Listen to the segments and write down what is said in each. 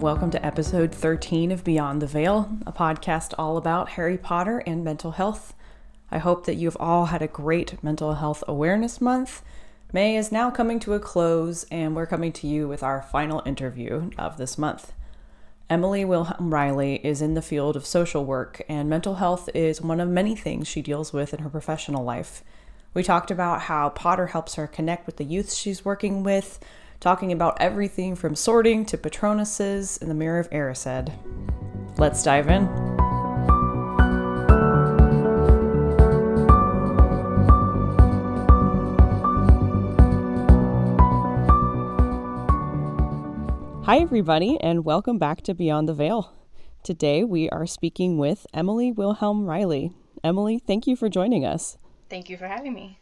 welcome to episode 13 of Beyond the Veil, a podcast all about Harry Potter and mental health. I hope that you've all had a great Mental Health Awareness Month. May is now coming to a close, and we're coming to you with our final interview of this month. Emily Wilhelm Riley is in the field of social work, and mental health is one of many things she deals with in her professional life. We talked about how Potter helps her connect with the youth she's working with, talking about everything from sorting to Patronuses and the Mirror of Erised. Let's dive in. Hi, everybody, and welcome back to Beyond the Veil. Today we are speaking with Emily Wilhelm Riley. Emily, thank you for joining us. Thank you for having me.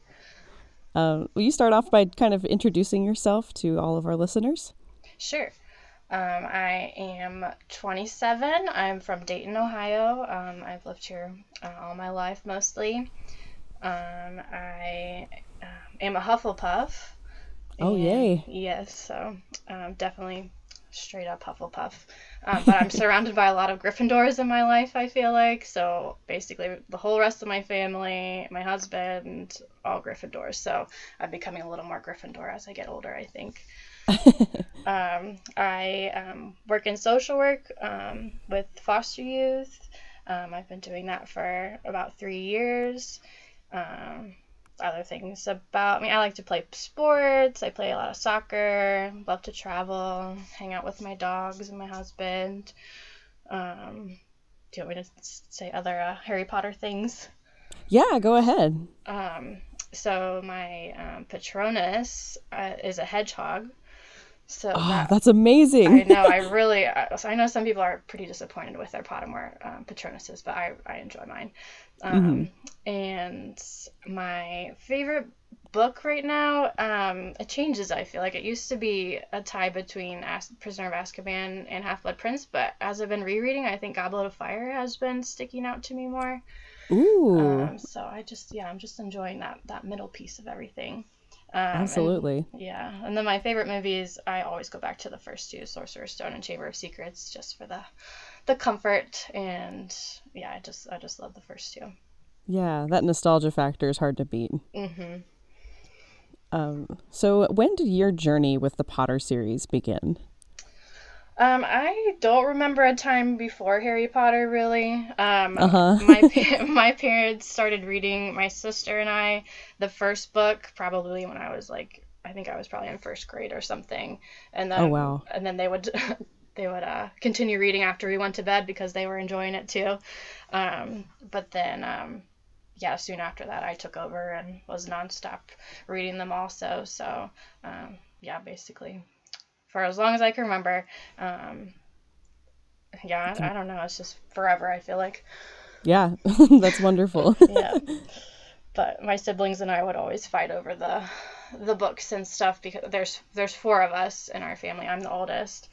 Uh, will you start off by kind of introducing yourself to all of our listeners? Sure. Um, I am 27. I'm from Dayton, Ohio. Um, I've lived here uh, all my life mostly. Um, I uh, am a Hufflepuff. Oh, yay. Yes, so um, definitely straight up Hufflepuff. Um, but I'm surrounded by a lot of Gryffindors in my life, I feel like. So basically, the whole rest of my family, my husband, all Gryffindors. So I'm becoming a little more Gryffindor as I get older, I think. um, I um, work in social work um, with foster youth. Um, I've been doing that for about three years. Other things about me. I like to play sports. I play a lot of soccer. Love to travel, hang out with my dogs and my husband. Um, do you want me to say other uh, Harry Potter things? Yeah, go ahead. Um, so my um, Patronus uh, is a hedgehog. So oh, that, that's amazing. I know. I really. I know some people are pretty disappointed with their Pottermore um, Patronuses, but I, I enjoy mine. Um, mm-hmm. And my favorite book right now, um, it changes. I feel like it used to be a tie between As- Prisoner of Azkaban and Half Blood Prince, but as I've been rereading, I think Goblet of Fire has been sticking out to me more. Ooh. Um, so I just yeah, I'm just enjoying that that middle piece of everything. Um, Absolutely. And, yeah, and then my favorite movies, I always go back to the first two, Sorcerer's Stone and Chamber of Secrets, just for the the comfort and yeah, I just I just love the first two. Yeah, that nostalgia factor is hard to beat. Mm-hmm. Um, so when did your journey with the Potter series begin? Um, I don't remember a time before Harry Potter really. Um, uh-huh. my my parents started reading my sister and I the first book probably when I was like I think I was probably in first grade or something, and then oh wow, and then they would they would uh, continue reading after we went to bed because they were enjoying it too. Um, but then um, yeah, soon after that I took over and was nonstop reading them also. So um, yeah, basically for as long as I can remember. Um, yeah, I, I don't know. It's just forever. I feel like. Yeah, that's wonderful. yeah, but my siblings and I would always fight over the the books and stuff because there's there's four of us in our family. I'm the oldest,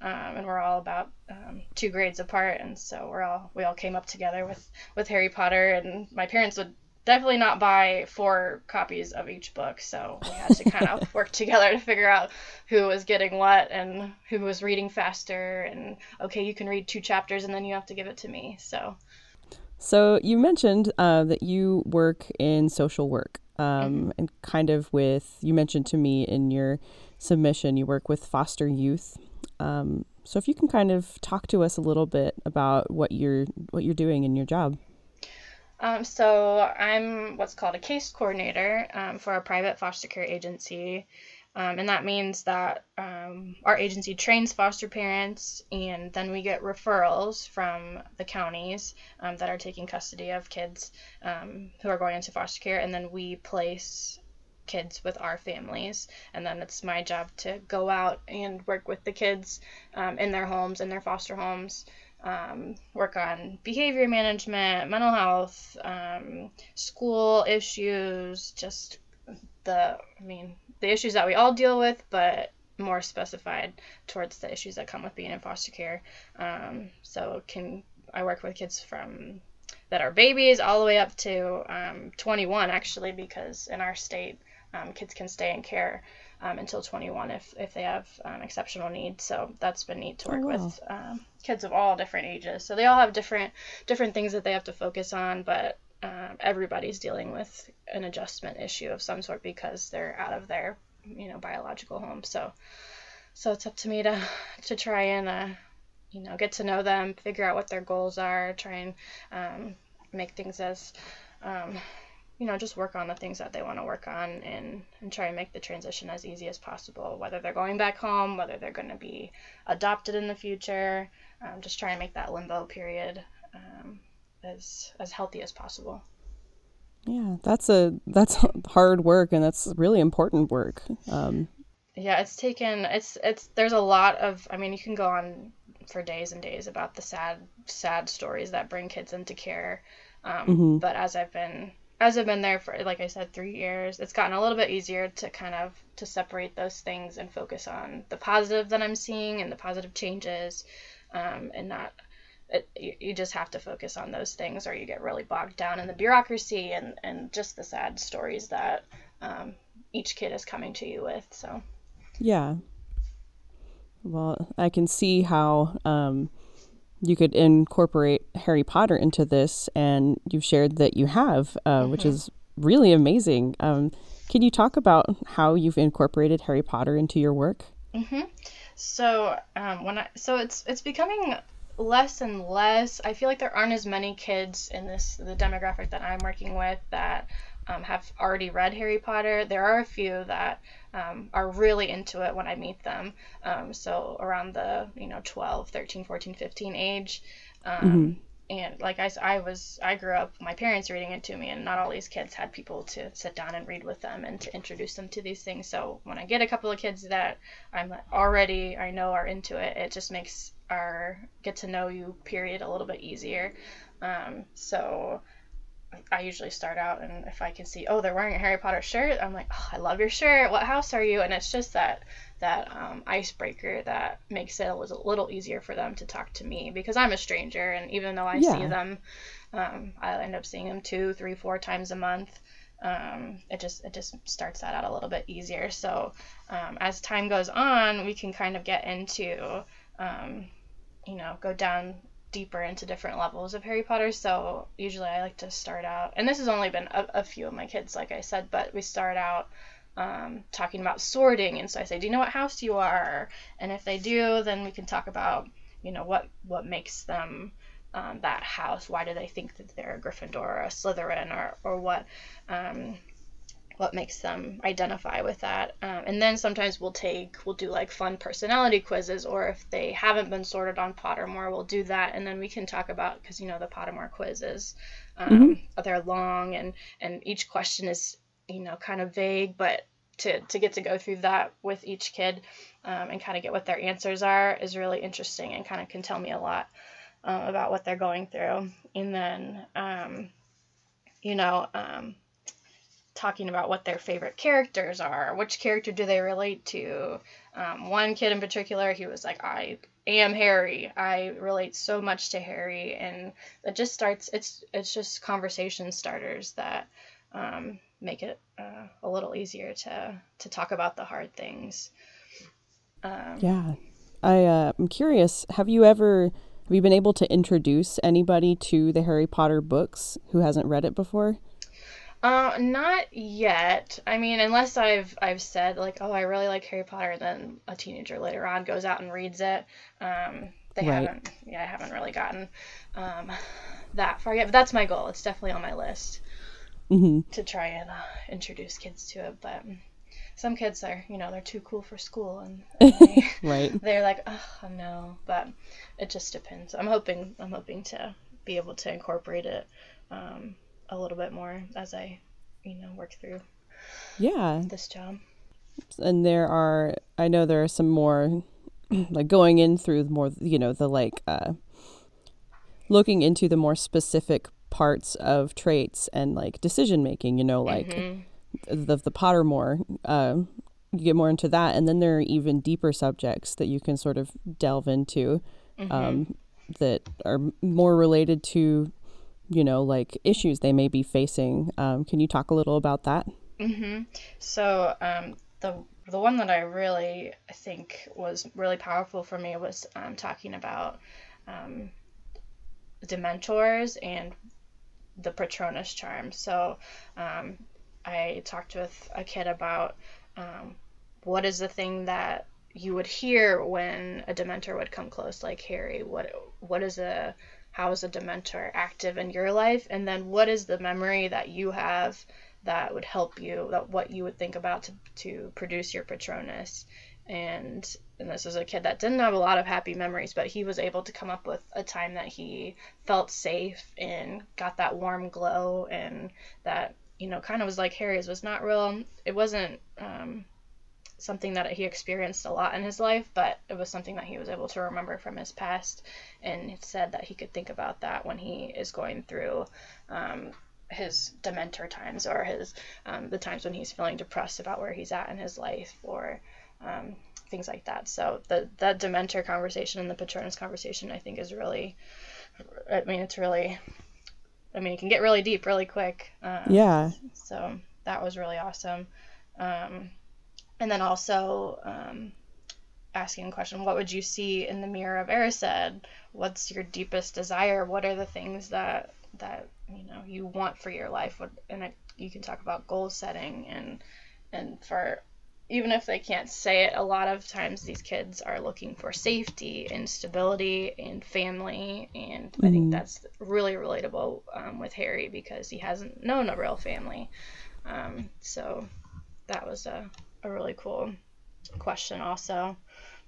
um, and we're all about um, two grades apart, and so we're all we all came up together with with Harry Potter, and my parents would definitely not buy four copies of each book. So we had to kind of work together to figure out who was getting what and who was reading faster. And okay, you can read two chapters and then you have to give it to me. So. So you mentioned uh, that you work in social work, um, mm-hmm. and kind of with you mentioned to me in your submission you work with foster youth. Um, so if you can kind of talk to us a little bit about what you're what you're doing in your job. Um, so I'm what's called a case coordinator um, for a private foster care agency. Um, and that means that um, our agency trains foster parents, and then we get referrals from the counties um, that are taking custody of kids um, who are going into foster care, and then we place kids with our families. And then it's my job to go out and work with the kids in their homes, in their foster homes, um, work on behavior management, mental health, um, school issues, just the, I mean, the issues that we all deal with, but more specified towards the issues that come with being in foster care. Um, so can I work with kids from that are babies all the way up to um, 21 actually because in our state um, kids can stay in care um, until 21 if, if they have um, exceptional needs. So that's been neat to work oh, wow. with um, kids of all different ages. So they all have different different things that they have to focus on, but um, everybody's dealing with an adjustment issue of some sort because they're out of their you know biological home. So so it's up to me to to try and uh, you know get to know them, figure out what their goals are, try and um, make things as um, you know, just work on the things that they want to work on and, and try and make the transition as easy as possible, whether they're going back home, whether they're going to be adopted in the future, um, just try and make that limbo period um, as, as healthy as possible. Yeah, that's a that's hard work and that's really important work. Um, yeah, it's taken it's it's there's a lot of I mean you can go on for days and days about the sad sad stories that bring kids into care. Um, mm-hmm. But as I've been as I've been there for like I said three years, it's gotten a little bit easier to kind of to separate those things and focus on the positive that I'm seeing and the positive changes, um, and not. It, you, just have to focus on those things or you get really bogged down in the bureaucracy and, and just the sad stories that um, each kid is coming to you with so yeah well i can see how um, you could incorporate Harry Potter into this, and you've shared that you have, uh, mm-hmm. which is really amazing. Um, can you talk about how you've incorporated Harry Potter into your work? Mm-hmm. So um, when I so it's it's becoming less and less. I feel like there aren't as many kids in this the demographic that I'm working with that um, have already read Harry Potter. There are a few that um, are really into it when I meet them. Um, so around the you know 12, 13, 14, 15 age. Um, mm-hmm. And like I, I was, I grew up, my parents reading it to me, and not all these kids had people to sit down and read with them and to introduce them to these things. So when I get a couple of kids that I'm already, I know are into it, it just makes our get to know you period a little bit easier. Um, so I usually start out and if I can see, oh, they're wearing a Harry Potter shirt, I'm like, oh, I love your shirt. What house are you? And it's just that that um, icebreaker that makes it a little easier for them to talk to me because I'm a stranger, and even though I yeah. see them, um, I end up seeing them two, three, four times a month. Um, it just it just starts that out a little bit easier. So um, as time goes on, we can kind of get into um, you know go down deeper into different levels of Harry Potter. So usually I like to start out, and this has only been a, a few of my kids, like I said, but we start out um, talking about sorting. And so I say, Do you know what house you are? And if they do, then we can talk about, you know, what, what makes them. Um, that house. Why do they think that they're a Gryffindor or a Slytherin, or or what um, what makes them identify with that. Um, and then sometimes we'll take, we'll do like fun personality quizzes, or if they haven't been sorted on Pottermore, we'll do that. And then we can talk about, because you know, the Pottermore quizzes, um, mm-hmm. they're long and, and each question is, you know, kind of vague, but to, to get to go through that with each kid um, and kind of get what their answers are is really interesting and kind of can tell me a lot um, about what they're going through. And then, um, you know, um, talking about what their favorite characters are. Which character do they relate to? Um, one kid in particular, he was like, I am Harry. I relate so much to Harry, and it just starts. It's it's just conversation starters that um, make it uh, a little easier to to talk about the hard things. Um, yeah, I uh, I'm curious. Have you ever have you been able to introduce anybody to the Harry Potter books who hasn't read it before? Uh, not yet. I mean, unless I've I've said like, oh, I really like Harry Potter, and then a teenager later on goes out and reads it. Um, they right. haven't. Yeah, I haven't really gotten um, that far yet. But that's my goal. It's definitely on my list mm-hmm. to try and uh, introduce kids to it. But some kids are, you know, they're too cool for school, and, they, right. they're like, oh no. But it just depends. I'm hoping. I'm hoping to be able to incorporate it. Um, a little bit more as I, you know, work through yeah this job. And there are I know there are some more like going in through more you know the like uh looking into the more specific parts of traits and like decision making, you know, like mm-hmm. the the Pottermore uh you get more into that and then there are even deeper subjects that you can sort of delve into mm-hmm. um, that are more related to you know, like issues they may be facing. Um, can you talk a little about that? Mm-hmm. So um, the the one that I really I think was really powerful for me was um, talking about um, Dementors and the Patronus charm. So um, I talked with a kid about um, what is the thing that you would hear when a Dementor would come close, like Harry. What what is a how is a Dementor active in your life, and then what is the memory that you have that would help you, that what you would think about to to produce your Patronus, and and this was a kid that didn't have a lot of happy memories, but he was able to come up with a time that he felt safe and got that warm glow and that you know kind of was like Harry's was not real. It wasn't um, something that he experienced a lot in his life, but it was something that he was able to remember from his past, and it said that he could think about that when he is going through. Um, his dementor times or his um, the times when he's feeling depressed about where he's at in his life or um, things like that. So the that Dementor conversation and the Patronus conversation, I think, is really, I mean, it's really, I mean, it can get really deep really quick. Um, yeah. So that was really awesome. Um, and then also um, asking a question, what would you see in the mirror of Erised? What's your deepest desire? What are the things that that you know you want for your life? What, and it, you can talk about goal setting and and for even if they can't say it, a lot of times these kids are looking for safety and stability and family. And mm-hmm. I think mm-hmm. that's really relatable um, with Harry because he hasn't known a real family. Um, so that was a, a really cool question, also.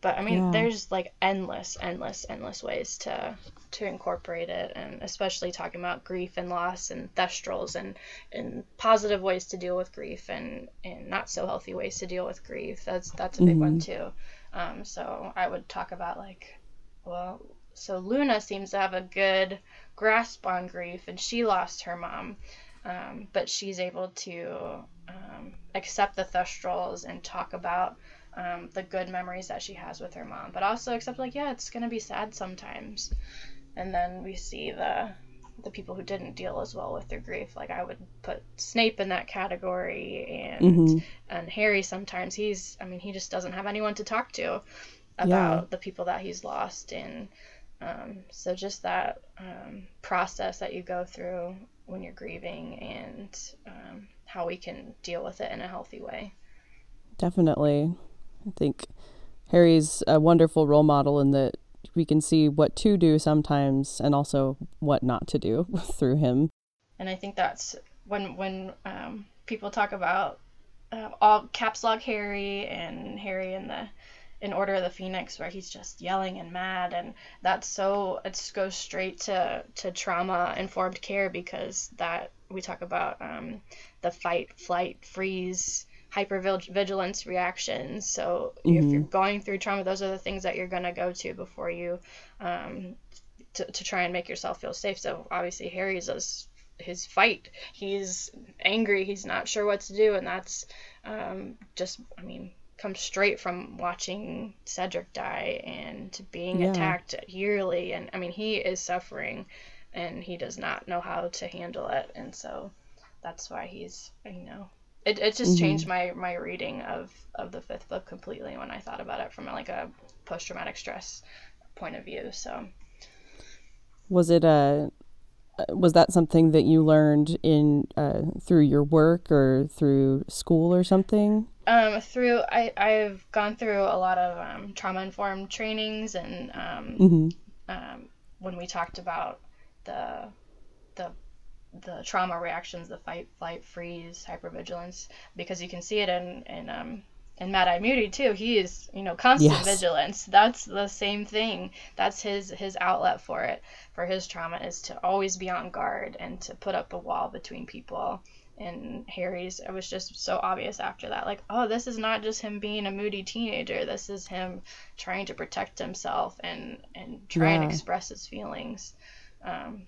But I mean, yeah. there's like endless, endless, endless ways to to incorporate it, and especially talking about grief and loss and thestrals and and positive ways to deal with grief and and not so healthy ways to deal with grief. That's that's a big mm-hmm. one too. Um, so I would talk about like, well, so Luna seems to have a good grasp on grief, and she lost her mom, um, but she's able to um, accept the thestrals and talk about um, the good memories that she has with her mom, but also accept like yeah, it's gonna be sad sometimes. And then we see the the people who didn't deal as well with their grief. Like I would put Snape in that category, and mm-hmm. and Harry sometimes he's I mean he just doesn't have anyone to talk to about yeah. the people that he's lost, and um, so just that um, process that you go through when you're grieving, and um, how we can deal with it in a healthy way. Definitely. I think Harry's a wonderful role model in that we can see what to do sometimes and also what not to do through him. And I think that's when when um, people talk about uh, all caps lock Harry and Harry in the in Order of the Phoenix where he's just yelling and mad and that's so it goes straight to to trauma informed care because that we talk about um, the fight flight freeze hypervigilance reactions. So mm-hmm. if you're going through trauma, those are the things that you're going to go to before you um, to, to try and make yourself feel safe. So obviously Harry's his, his fight. He's angry. He's not sure what to do, and that's um, just I mean comes straight from watching Cedric die and being yeah. attacked yearly. And I mean he is suffering, and he does not know how to handle it, and so that's why he's you know it, it just mm-hmm. changed my my reading of of the fifth book completely when I thought about it from like a post traumatic stress point of view. So, was it a uh, was that something that you learned in uh, through your work or through school or something? Um, through I I've gone through a lot of um, trauma informed trainings and um, mm-hmm. um, when we talked about the the the trauma reactions, the fight, flight, freeze, hypervigilance, because you can see it in in um in Mad Eye Moody too. He is you know constant yes. vigilance. That's the same thing. That's his his outlet for it. For his trauma is to always be on guard and to put up a wall between people. And Harry's, it was just so obvious after that, like, oh, this is not just him being a moody teenager. This is him trying to protect himself and and try yeah. and express his feelings. Um,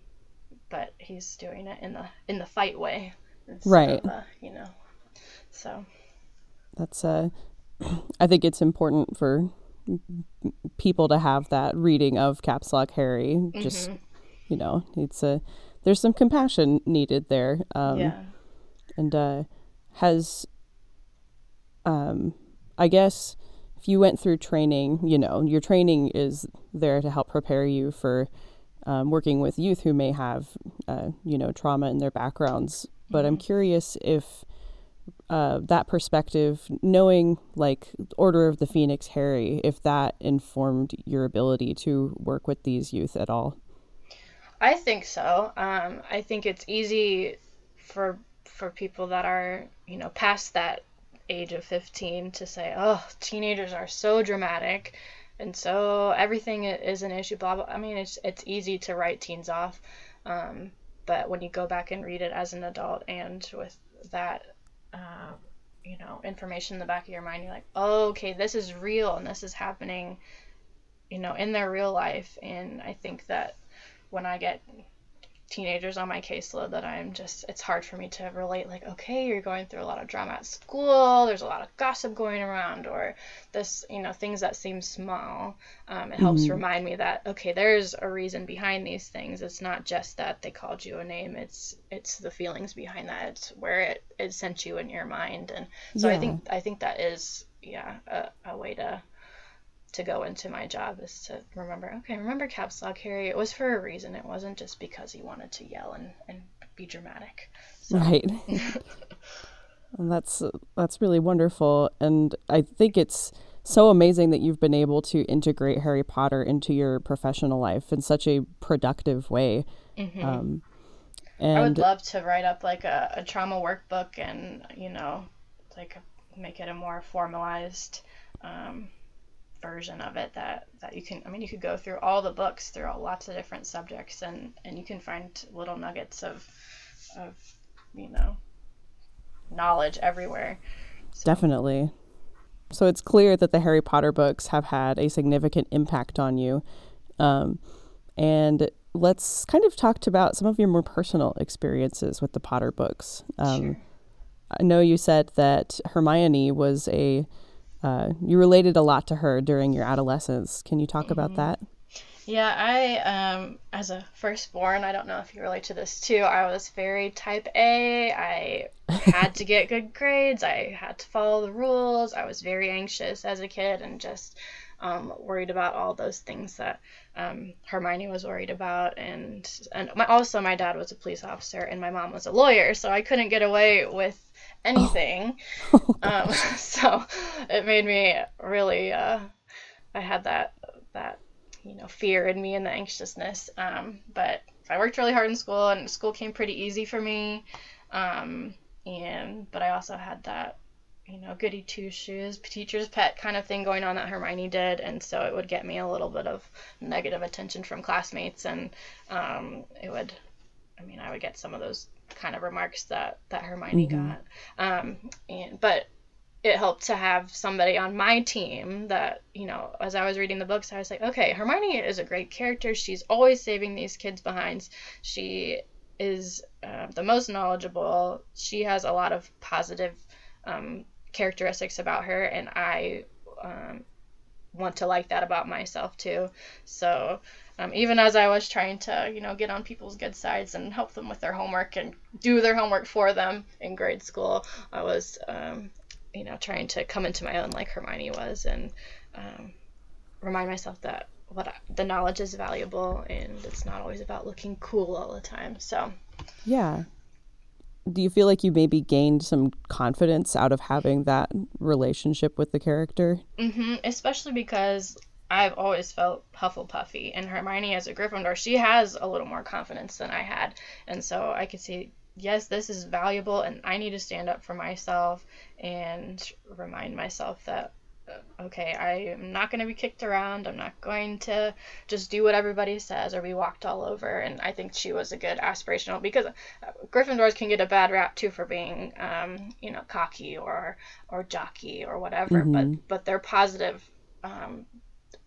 but he's doing it in the in the fight way, right? Of, you know, so that's uh, I think it's important for people to have that reading of Caps Lock Harry. Just mm-hmm. you know, it's a there's some compassion needed there. Um, yeah. And uh, has um I guess if you went through training, you know, your training is there to help prepare you for um, working with youth who may have, uh, you know, trauma in their backgrounds. But mm-hmm. I'm curious if uh, that perspective, knowing like Order of the Phoenix Harry, if that informed your ability to work with these youth at all. I think so. Um, I think it's easy for for people that are you know past that age of 15 to say, oh, teenagers are so dramatic and so everything is an issue, blah, blah. I mean, it's, it's easy to write teens off. Um, but when you go back and read it as an adult and with that, uh, you know, information in the back of your mind, you're like, oh, okay, this is real and this is happening, you know, in their real life. And I think that when I get teenagers on my caseload that I'm just it's hard for me to relate like okay you're going through a lot of drama at school there's a lot of gossip going around or this you know things that seem small um, it helps mm-hmm. remind me that okay there's a reason behind these things it's not just that they called you a name it's it's the feelings behind that it's where it, it sent you in your mind and so yeah. I think I think that is yeah a, a way to to go into my job is to remember, okay, remember Caps Lock Harry. It was for a reason. It wasn't just because he wanted to yell and, and be dramatic. So. Right. that's that's really wonderful, and I think it's so amazing that you've been able to integrate Harry Potter into your professional life in such a productive way. Mm-hmm. Um, and I would love to write up like a, a trauma workbook and you know like make it a more formalized um, version of it that that you can i mean you could go through all the books through all, lots of different subjects and and you can find little nuggets of of you know knowledge everywhere so. definitely so it's clear that the harry potter books have had a significant impact on you um, and let's kind of talk about some of your more personal experiences with the potter books um, sure. i know you said that hermione was a uh, you related a lot to her during your adolescence. Can you talk mm-hmm. about that? Yeah, I um as a firstborn, I don't know if you relate to this too. I was very type A. I had to get good grades. I had to follow the rules. I was very anxious as a kid and just um, worried about all those things that um, Hermione was worried about, and and my, also my dad was a police officer and my mom was a lawyer, so I couldn't get away with anything. Oh. um, so it made me really. Uh, I had that that you know fear in me and the anxiousness. Um, but I worked really hard in school, and school came pretty easy for me. Um, and but I also had that you know goody two shoes teacher's pet kind of thing going on that Hermione did, and so it would get me a little bit of negative attention from classmates, and um, it would. I mean, I would get some of those kind of remarks that that Hermione mm-hmm. got. Um, and but it helped to have somebody on my team that you know as i was reading the books i was like okay hermione is a great character she's always saving these kids behind she is uh, the most knowledgeable she has a lot of positive um, characteristics about her and i um, want to like that about myself too so um, even as I was trying to, you know, get on people's good sides and help them with their homework and do their homework for them in grade school, I was, um, you know, trying to come into my own like Hermione was and um, remind myself that what I, the knowledge is valuable and it's not always about looking cool all the time. So, yeah. Do you feel like you maybe gained some confidence out of having that relationship with the character? Mm-hmm. Especially because I've always felt Hufflepuffy, and Hermione as a Gryffindor, she has a little more confidence than I had, and so I could see, yes, this is valuable, and I need to stand up for myself and remind myself that, okay, I am not going to be kicked around. I'm not going to just do what everybody says or be walked all over. And I think she was a good aspirational because uh, Gryffindors can get a bad rap too for being, um, you know, cocky or or jockey or whatever. Mm-hmm. But but they're positive um,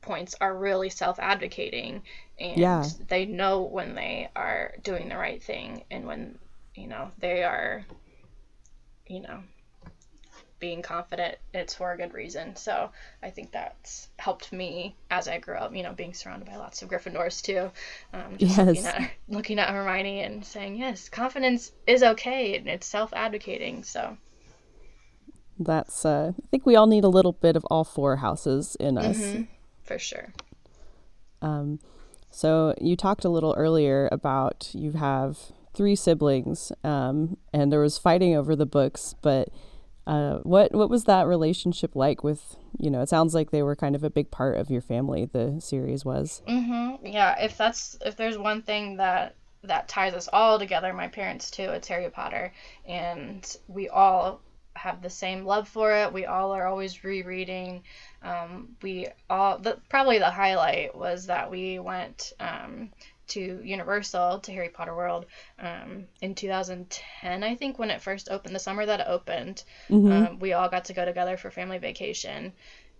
points are really self-advocating and yeah. they know when they are doing the right thing and when you know they are you know being confident it's for a good reason so i think that's helped me as i grew up you know being surrounded by lots of gryffindors too um, just yes. looking, at, looking at hermione and saying yes confidence is okay and it's self-advocating so That's uh, I think we all need a little bit of all four houses in us. Mm-hmm. For sure. Um, so you talked a little earlier about you have three siblings, um, and there was fighting over the books. But uh, what what was that relationship like with you know? It sounds like they were kind of a big part of your family. The series was. Mm-hmm. Yeah. If that's if there's one thing that that ties us all together, my parents too, it's Harry Potter, and we all have the same love for it. We all are always rereading. Um, we all the, probably the highlight was that we went um, to Universal to Harry Potter World um, in 2010, I think, when it first opened. The summer that it opened, mm-hmm. Um, we all got to go together for family vacation,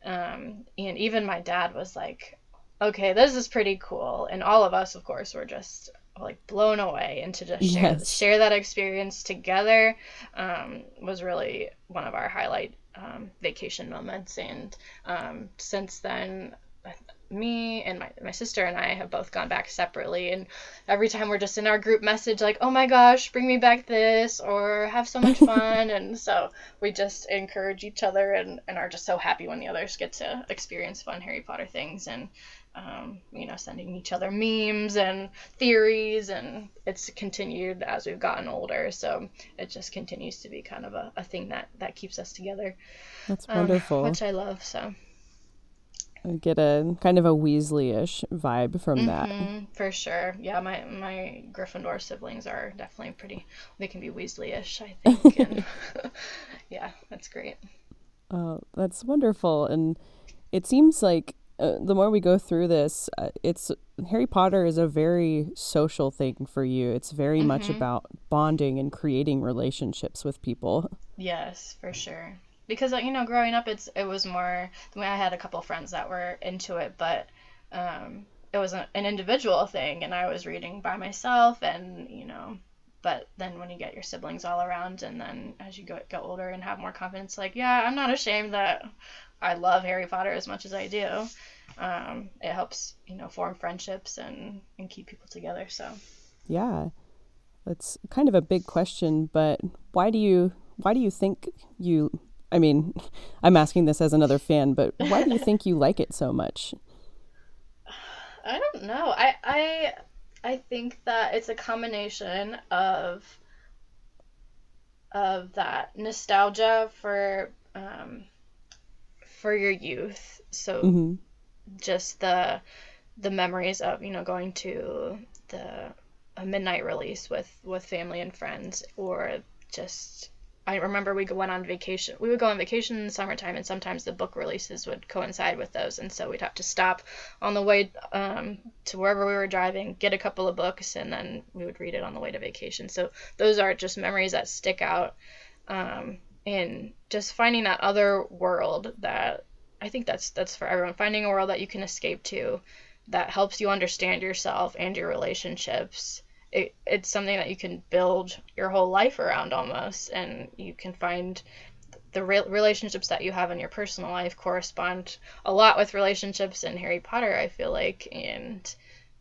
um, and even my dad was like, "Okay, this is pretty cool," and all of us, of course, were just like blown away and to just share yes. share that experience together um, was really one of our highlight um, vacation moments and um, since then me and my, my sister and I have both gone back separately and every time we're just in our group message like oh my gosh bring me back this or have so much fun and so we just encourage each other and, and are just so happy when the others get to experience fun Harry Potter things and um, you know, sending each other memes and theories, and it's continued as we've gotten older. So it just continues to be kind of a, a thing that that keeps us together. That's wonderful, um, which I love. So get a kind of a Weasley-ish vibe from mm-hmm, that. For sure, yeah. My my Gryffindor siblings are definitely pretty. They can be Weasley-ish, I think. And yeah, that's great. Oh, that's wonderful, and it seems like uh, the more we go through this, uh, it's Harry Potter is a very social thing for you. It's very mm-hmm. much about bonding and creating relationships with people. Yes, for sure. Because you know, growing up, it's it was more. I mean, I had a couple friends that were into it, but um, it was a, an individual thing, and I was reading by myself, and you know. But then when you get your siblings all around, and then as you go, get older and have more confidence, like, yeah, I'm not ashamed that I love Harry Potter as much as I do. Um, it helps, you know, form friendships and, and keep people together. So, yeah, it's kind of a big question, but why do you why do you think you? I mean, I'm asking this as another fan, but why do you think you like it so much? I don't know. I I I think that it's a combination of of that nostalgia for um, for your youth. So mm-hmm. just the the memories of you know going to the a midnight release with with family and friends or just I remember we went on vacation. We would go on vacation in the summertime, and sometimes the book releases would coincide with those, and so we'd have to stop on the way um, to wherever we were driving, get a couple of books, and then we would read it on the way to vacation. So those are just memories that stick out. Um, and just finding that other world that I think that's that's for everyone finding a world that you can escape to that helps you understand yourself and your relationships it, it's something that you can build your whole life around almost and you can find the re- relationships that you have in your personal life correspond a lot with relationships in Harry Potter I feel like and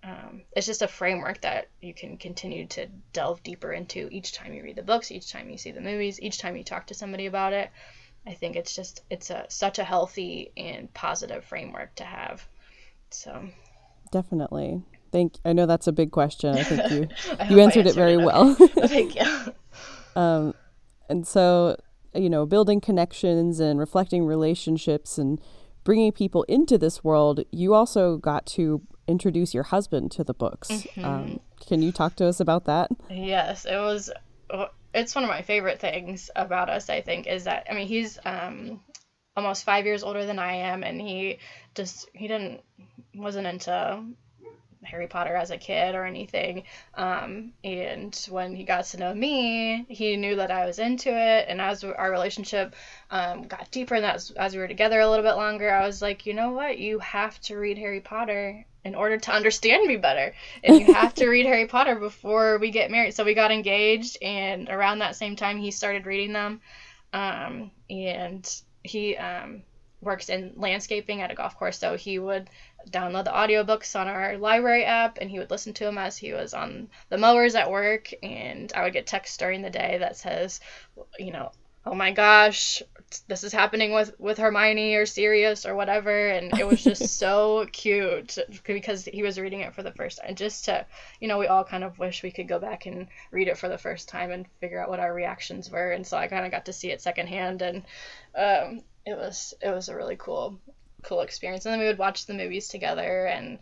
um, it's just a framework that you can continue to delve deeper into each time you read the books, each time you see the movies, each time you talk to somebody about it. I think it's just it's a such a healthy and positive framework to have. So definitely. Thank I know that's a big question. I think you you answered, answered, it very it well. Thank you. um and so you know, building connections and reflecting relationships and bringing people into this world, you also got to introduce your husband to the books. Mm-hmm. Um, can you talk to us about that? Yes, it was. It's one of my favorite things about us. I think is that I mean he's um, almost five years older than I am, and he just he didn't wasn't into Harry Potter as a kid or anything. Um, and when he got to know me, he knew that I was into it. And as our relationship um, got deeper and as, as we were together a little bit longer, I was like, you know what? You have to read Harry Potter in order to understand me better. And you have to read Harry Potter before we get married. So we got engaged, and around that same time, he started reading them. Um, and he um, works in landscaping at a golf course, so he would download the audiobooks on our library app and he would listen to them as he was on the mowers at work and I would get texts during the day that says, you know, oh my gosh, this is happening with with Hermione or Sirius or whatever and it was just so cute because he was reading it for the first time just to you know we all kind of wish we could go back and read it for the first time and figure out what our reactions were and so I kind of got to see it secondhand and um, it was it was a really cool cool experience and then we would watch the movies together and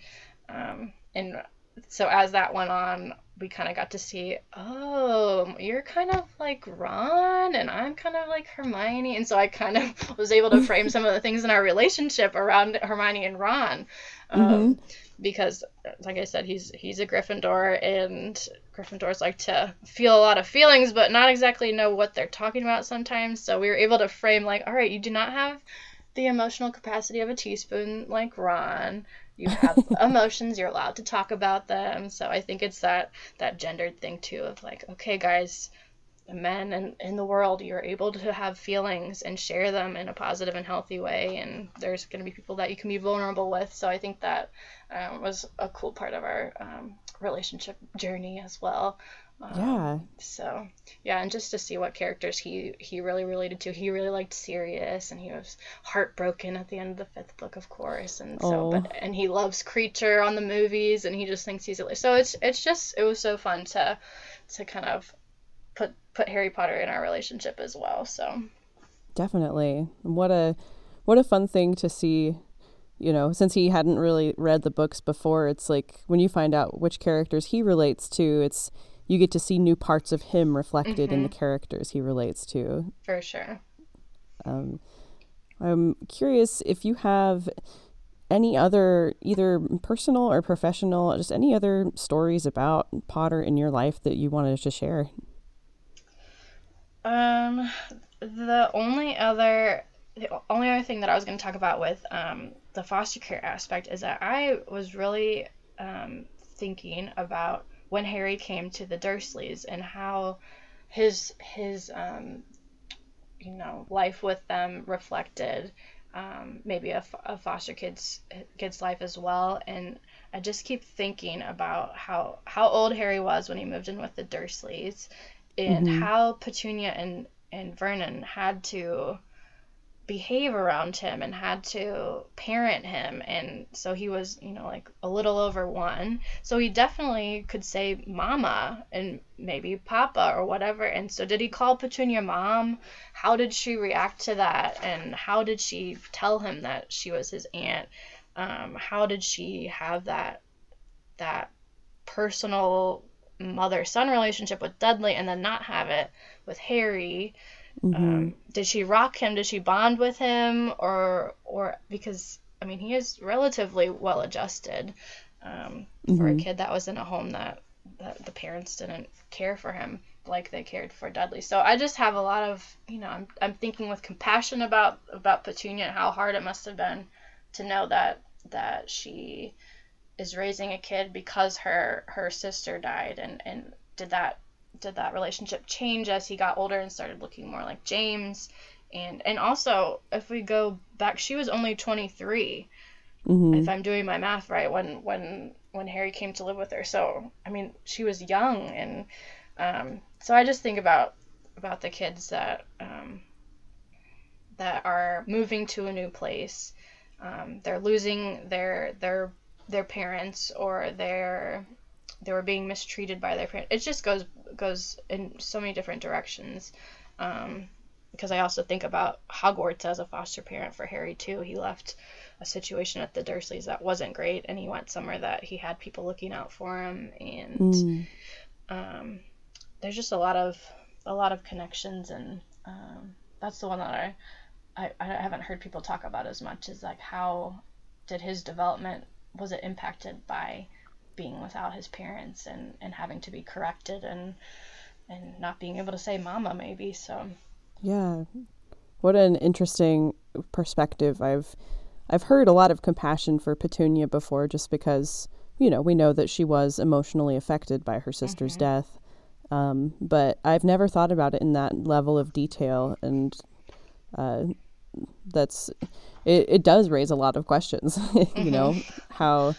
um, and so as that went on we kind of got to see, oh, you're kind of like Ron and I'm kind of like Hermione. And so I kind of was able to frame some of the things in our relationship around Hermione and Ron. Um, mm-hmm. Because, like I said, he's he's a Gryffindor, and Gryffindors like to feel a lot of feelings, but not exactly know what they're talking about sometimes. So we were able to frame like, all right, you do not have the emotional capacity of a teaspoon like Ron. You have emotions you're allowed to talk about them. So i think it's that that gendered thing too of like okay guys men and in the world you're able to have feelings and share them in a positive and healthy way. And there's going to be people that you can be vulnerable with. So i think that um, was a cool part of our um, relationship journey as well um, yeah. So yeah, and just to see what characters he he really related to. He really liked Sirius, and he was heartbroken at the end of the fifth book, of course. And so, oh. but and he loves Kreacher on the movies, and he just thinks he's so it's it's just it was so fun to to kind of put put Harry Potter in our relationship as well. So definitely, what a what a fun thing to see you know, since he hadn't really read the books before, it's like when you find out which characters he relates to, it's you get to see new parts of him reflected mm-hmm. in the mm-hmm. characters he relates to. For sure. Um, I'm curious if you have any other, either personal or professional, just any other stories about Potter in your life that you wanted to share. Um, the only other, the only other thing that I was going to talk about with um, the foster care aspect is that I was really um, thinking about when Harry came to the Dursleys and how his his um, you know life with them reflected um, maybe a, a, foster kid's kid's life as well and I just keep thinking about how how old Harry was when he moved in with the Dursleys and mm-hmm. how Petunia and and Vernon had to behave around him and had to parent him. And so he was you know like a little over one. So he definitely could say mama and maybe papa or whatever. And so did he call petunia mom? How did she react to that? And how did she tell him that she was his aunt? Um, how did she have that that personal mother son relationship with dudley and then not have it with harry Mm-hmm. Um, did she rock him? Did she bond with him? Or or because I mean he is relatively well adjusted um, mm-hmm. for a mm-hmm. kid that was in a home that, that the parents didn't care for him like they cared for Dudley. So I just have a lot of you know I'm I'm thinking with compassion about about Petunia and how hard it must have been to know that that she is raising a kid because her her sister died and and did that did that relationship change as he got older and started looking more like James? And and also, if we go back, she was only 23. Mm-hmm. If I'm doing my math right, when when when Harry came to live with her. So I mean, she was young, and um, so I just think about about the kids that um, that are moving to a new place. Um, they're losing their their their parents or they're they were being mistreated by their parents. It just goes goes in so many different directions. Um, because I also think about Hogwarts as a foster parent for Harry too. He left a situation at the Dursleys that wasn't great, and he went somewhere that he had people looking out for him, and mm. um, there's just a lot of a lot of connections, and um, that's the one that I, I I haven't heard people talk about as much. Is like how did his development was it impacted by being without his parents and, and having to be corrected and and not being able to say mama maybe so yeah what an interesting perspective i've i've heard a lot of compassion for petunia before just because you know we know that she was emotionally affected by her sister's mm-hmm. death um, but i've never thought about it in that level of detail and uh, that's it, it does raise a lot of questions you know mm-hmm. how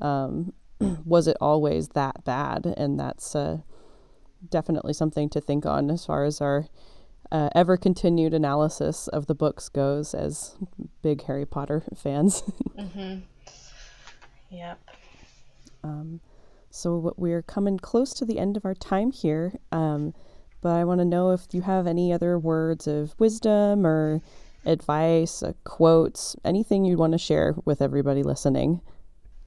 um, was it always that bad? And that's uh, definitely something to think on as far as our uh, ever continued analysis of the books goes as big Harry Potter fans. mm-hmm. Yep. Um, so we're coming close to the end of our time here. Um, but I want to know if you have any other words of wisdom or advice, uh, quotes, anything you'd want to share with everybody listening.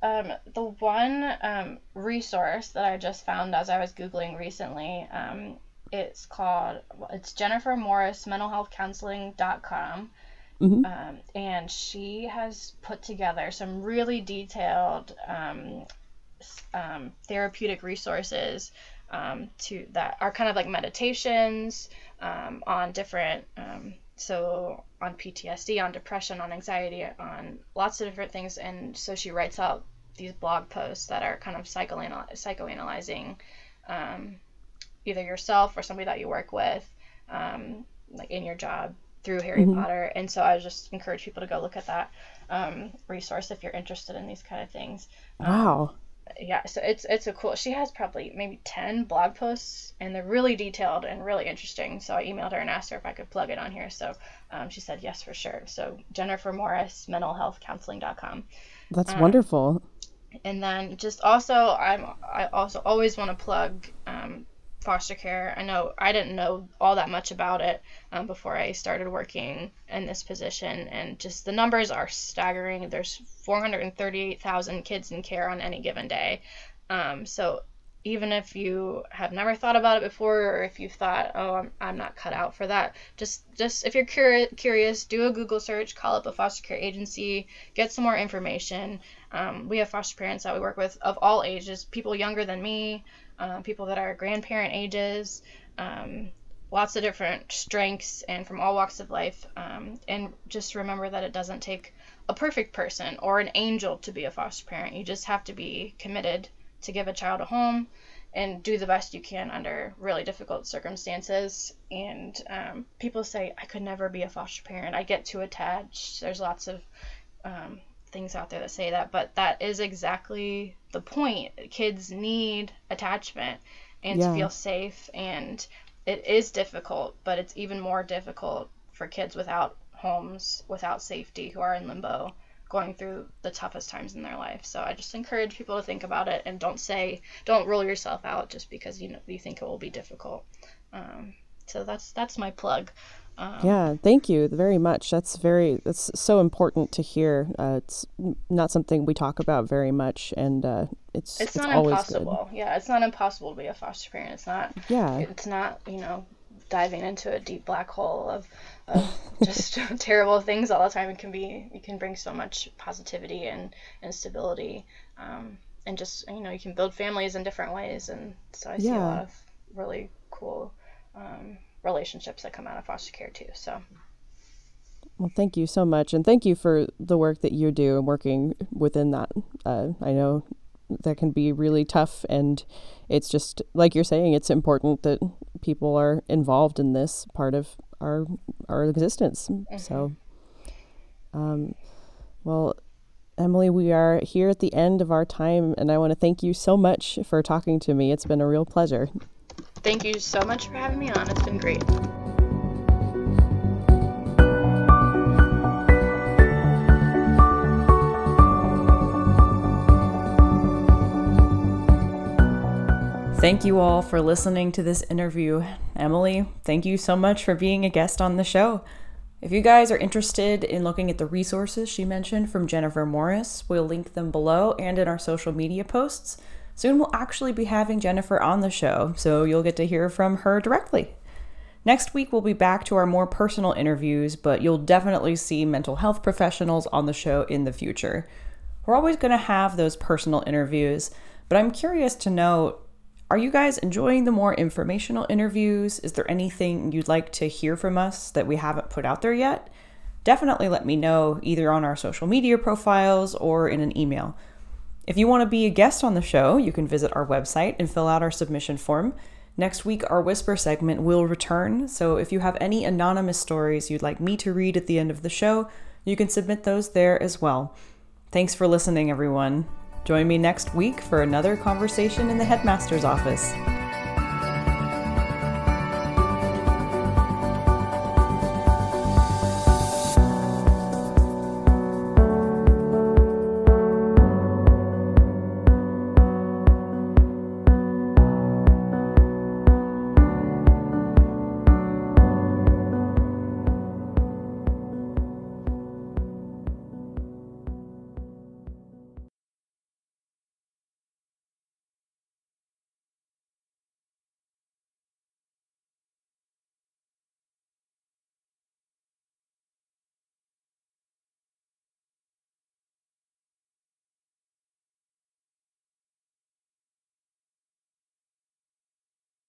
Um, the one um, resource that I just found as I was Googling recently, um, it's called, it's Jennifer Morris Mental Health Counseling.com. Mm-hmm. Um, and she has put together some really detailed um, um, therapeutic resources um, to that are kind of like meditations um, on different um, so on PTSD, on depression, on anxiety, on lots of different things. And so she writes out these blog posts that are kind of psychoanal- psychoanalyzing um, either yourself or somebody that you work with, um, like in your job through Harry mm-hmm. Potter. And so I just encourage people to go look at that um, resource if you're interested in these kind of things. Um, wow yeah, so it's it's a cool. She has probably maybe ten blog posts, and they're really detailed and really interesting. So I emailed her and asked her if I could plug it on here. So um, she said yes for sure. So Jennifer Morris, mentalhealthcounseling.com. That's um, wonderful. And then just also, I'm I also always want to plug um, foster care. I know I didn't know all that much about it um, before I started working in this position, and just the numbers are staggering. There's 438,000 kids in care on any given day. Um, so even if you have never thought about it before, or if you've thought, oh, I'm, I'm not cut out for that, just just if you're curious, curious, do a Google search, call up a foster care agency, get some more information. Um, we have foster parents that we work with of all ages, people younger than me, uh, people that are grandparent ages, um, lots of different strengths and from all walks of life. Um, and just remember that it doesn't take a perfect person or an angel to be a foster parent. You just have to be committed to give a child a home and do the best you can under really difficult circumstances. And um, people say, I could never be a foster parent. I get too attached. There's lots of um, things out there that say that, but that is exactly the point. Kids need attachment and yeah. to feel safe, and it is difficult, but it's even more difficult for kids without homes, without safety, who are in limbo, going through the toughest times in their life. So I just encourage people to think about it and don't say, don't rule yourself out just because you know you think it will be difficult. Um, so that's that's my plug. Um, yeah, thank you very much. That's very that's so important to hear. Uh, it's not something we talk about very much, and uh, it's it's, it's not impossible. Good. Yeah, it's not impossible to be a foster parent. It's not. Yeah. It's not you know diving into a deep black hole of just terrible things all the time. It can be you can bring so much positivity and and stability, um, and just you know you can build families in different ways. And so I see yeah. a lot of really cool. Um, relationships that come out of foster care too. So. Well, thank you so much, and thank you for the work that you do and working within that. Uh, I know that can be really tough, and it's just like you're saying, it's important that people are involved in this part of our our existence. Mm-hmm. So, um, well, Emily, we are here at the end of our time, and I want to thank you so much for talking to me. It's been a real pleasure. Thank you so much for having me on. It's been great. Thank you all for listening to this interview. Emily, thank you so much for being a guest on the show. If you guys are interested in looking at the resources she mentioned from Jennifer Morris, we'll link them below and in our social media posts. Soon we'll actually be having Jennifer on the show, so you'll get to hear from her directly. Next week, we'll be back to our more personal interviews, but you'll definitely see mental health professionals on the show in the future. We're always going to have those personal interviews, but I'm curious to know are you guys enjoying the more informational interviews? Is there anything you'd like to hear from us that we haven't put out there yet? Definitely let me know either on our social media profiles or in an email. If you want to be a guest on the show, you can visit our website and fill out our submission form. Next week, our Whisper segment will return, so if you have any anonymous stories you'd like me to read at the end of the show, you can submit those there as well. Thanks for listening, everyone. Join me next week for another conversation in the headmaster's office.